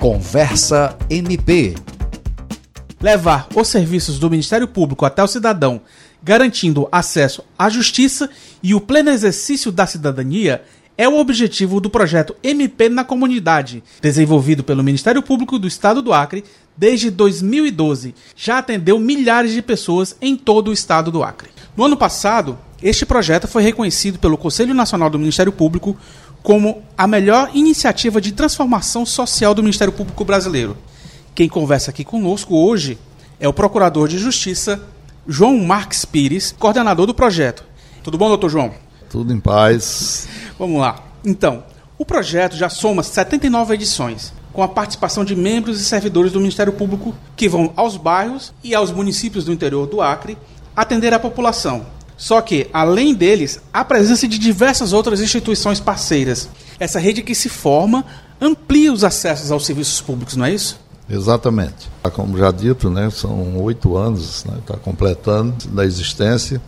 Conversa MP. Levar os serviços do Ministério Público até o cidadão, garantindo acesso à justiça e o pleno exercício da cidadania é o objetivo do projeto MP na Comunidade, desenvolvido pelo Ministério Público do Estado do Acre desde 2012. Já atendeu milhares de pessoas em todo o estado do Acre. No ano passado, este projeto foi reconhecido pelo Conselho Nacional do Ministério Público como a melhor iniciativa de transformação social do Ministério Público brasileiro. Quem conversa aqui conosco hoje é o Procurador de Justiça João Marques Pires, coordenador do projeto. Tudo bom, doutor João? Tudo em paz. Vamos lá. Então, o projeto já soma 79 edições, com a participação de membros e servidores do Ministério Público que vão aos bairros e aos municípios do interior do Acre atender a população, só que, além deles, há presença de diversas outras instituições parceiras. Essa rede que se forma amplia os acessos aos serviços públicos, não é isso? Exatamente. Como já dito, né, são oito anos, está né, tá completando da existência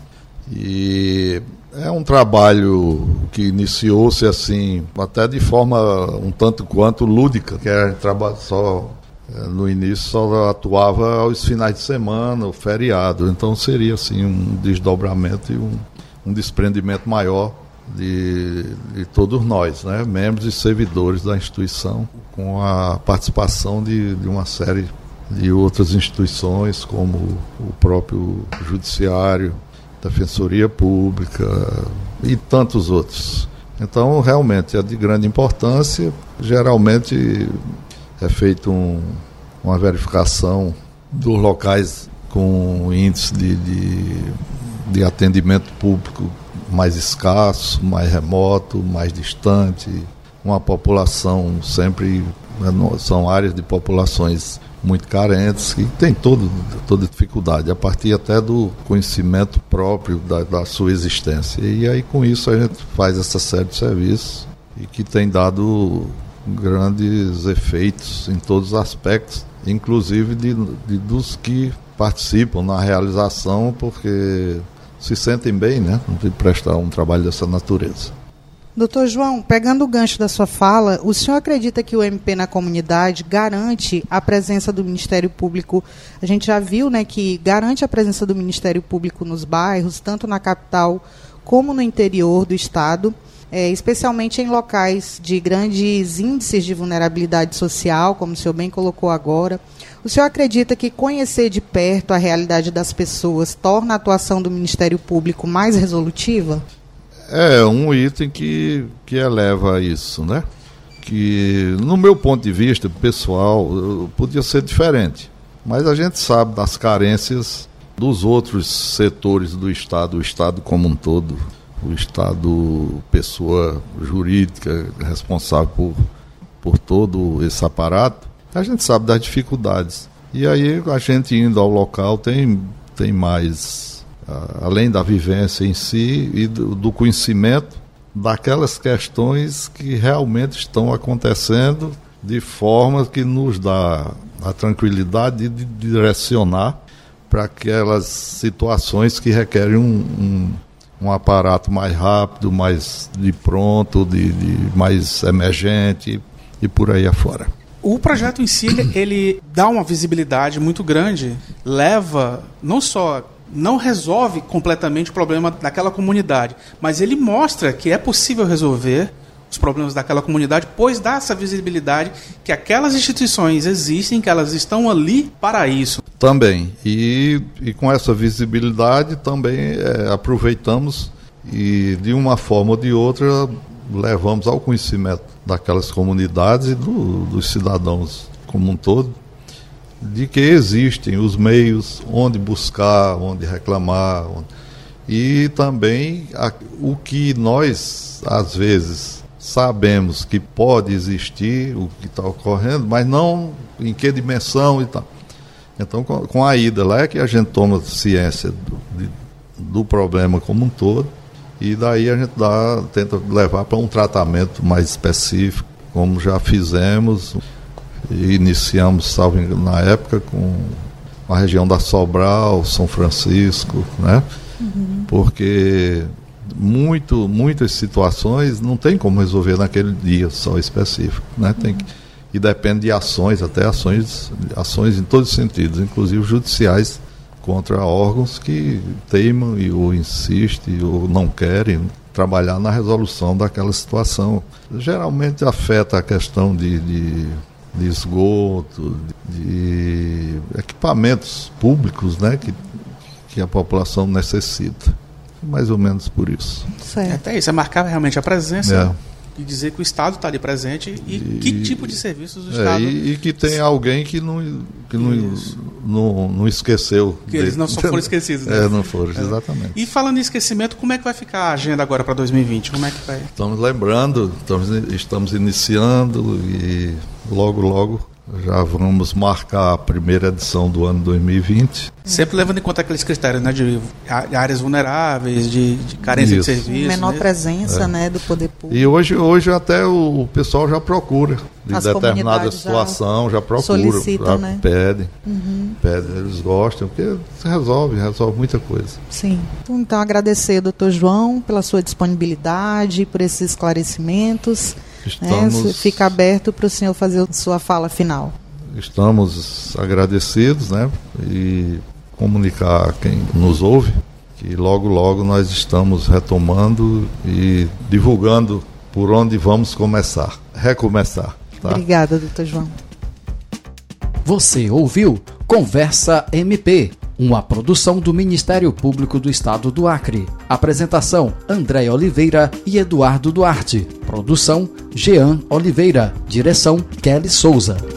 e é um trabalho que iniciou-se assim, até de forma um tanto quanto lúdica, que é só no início só atuava aos finais de semana, o feriado. Então seria assim um desdobramento e um, um desprendimento maior de, de, todos nós, né? membros e servidores da instituição, com a participação de, de uma série de outras instituições, como o próprio Judiciário, Defensoria Pública e tantos outros. Então, realmente é de grande importância. Geralmente é feito um, uma verificação dos locais com índice de, de, de atendimento público mais escasso, mais remoto, mais distante, uma população sempre né, são áreas de populações muito carentes que tem todo, toda dificuldade, a partir até do conhecimento próprio da, da, sua existência. E aí com isso a gente faz essa série de serviços e que tem dado grandes efeitos em todos os aspectos, inclusive de, de, dos que participam na realização, porque se sentem bem, né, de prestar um trabalho dessa natureza. Doutor João, pegando o gancho da sua fala, o senhor acredita que o MP na comunidade garante a presença do Ministério Público? A gente já viu né, que garante a presença do Ministério Público nos bairros, tanto na capital como no interior do Estado é, especialmente em locais de grandes índices de vulnerabilidade social, como o senhor bem colocou agora. O senhor acredita que conhecer de perto a realidade das pessoas torna a atuação do Ministério Público mais resolutiva? É um item que, que eleva isso, né? Que, no meu ponto de vista pessoal, podia ser diferente. Mas a gente sabe das carências dos outros setores do Estado, o Estado como um todo o Estado, pessoa jurídica responsável por, por todo esse aparato, a gente sabe das dificuldades. E aí a gente indo ao local tem, tem mais, além da vivência em si e do, do conhecimento daquelas questões que realmente estão acontecendo de forma que nos dá a tranquilidade de direcionar para aquelas situações que requerem um, um um aparato mais rápido, mais de pronto, de, de mais emergente e por aí afora. O projeto em si, ele dá uma visibilidade muito grande, leva não só não resolve completamente o problema daquela comunidade, mas ele mostra que é possível resolver os problemas daquela comunidade, pois dá essa visibilidade que aquelas instituições existem, que elas estão ali para isso. Também. E, e com essa visibilidade também é, aproveitamos e de uma forma ou de outra levamos ao conhecimento daquelas comunidades e do, dos cidadãos como um todo de que existem os meios onde buscar, onde reclamar, onde... e também a, o que nós às vezes sabemos que pode existir o que está ocorrendo, mas não em que dimensão e tal. Então, com, com a ida lá é que a gente toma ciência do, de, do problema como um todo e daí a gente dá, tenta levar para um tratamento mais específico, como já fizemos e iniciamos, salvo na época, com a região da Sobral, São Francisco, né? Uhum. Porque muito, muitas situações não tem como resolver naquele dia só específico, né? Tem que, e depende de ações, até ações, ações em todos os sentidos, inclusive judiciais, contra órgãos que teimam e ou insistem ou não querem trabalhar na resolução daquela situação. Geralmente afeta a questão de, de, de esgoto, de equipamentos públicos né, que, que a população necessita. Mais ou menos por isso. Certo. Até isso, é marcar realmente a presença. É e dizer que o Estado está ali presente e, e, que tipo de serviços o é, Estado. E, e, que tem alguém que não, que não, não, não, esqueceu. Que eles não foram esquecidos. Né? É, não foram, é. exatamente. E falando em esquecimento, como é que vai ficar a agenda agora para 2020? Como é que vai? Estamos lembrando, estamos, estamos iniciando e logo, logo já vamos marcar a primeira edição do ano 2020. Sempre levando em conta aqueles critérios né, de áreas vulneráveis, de, de carência Isso. de serviço. Menor né? presença é. né, do poder público. E hoje, hoje até o, pessoal já procura. De As determinada situação, já, já procura, já né? pede, uhum. pede. Eles gostam, porque resolve, resolve muita coisa. Sim. Então agradecer, doutor João, pela sua disponibilidade, por esses esclarecimentos. Estamos... Né? Fica aberto para o senhor fazer sua fala final. Estamos agradecidos, né? E comunicar a quem nos ouve que logo, logo nós estamos retomando e divulgando por onde vamos começar, recomeçar. Tá? Obrigada, doutor João. Você ouviu Conversa MP uma produção do Ministério Público do Estado do Acre. Apresentação: André Oliveira e Eduardo Duarte. Produção: Jean Oliveira. Direção: Kelly Souza.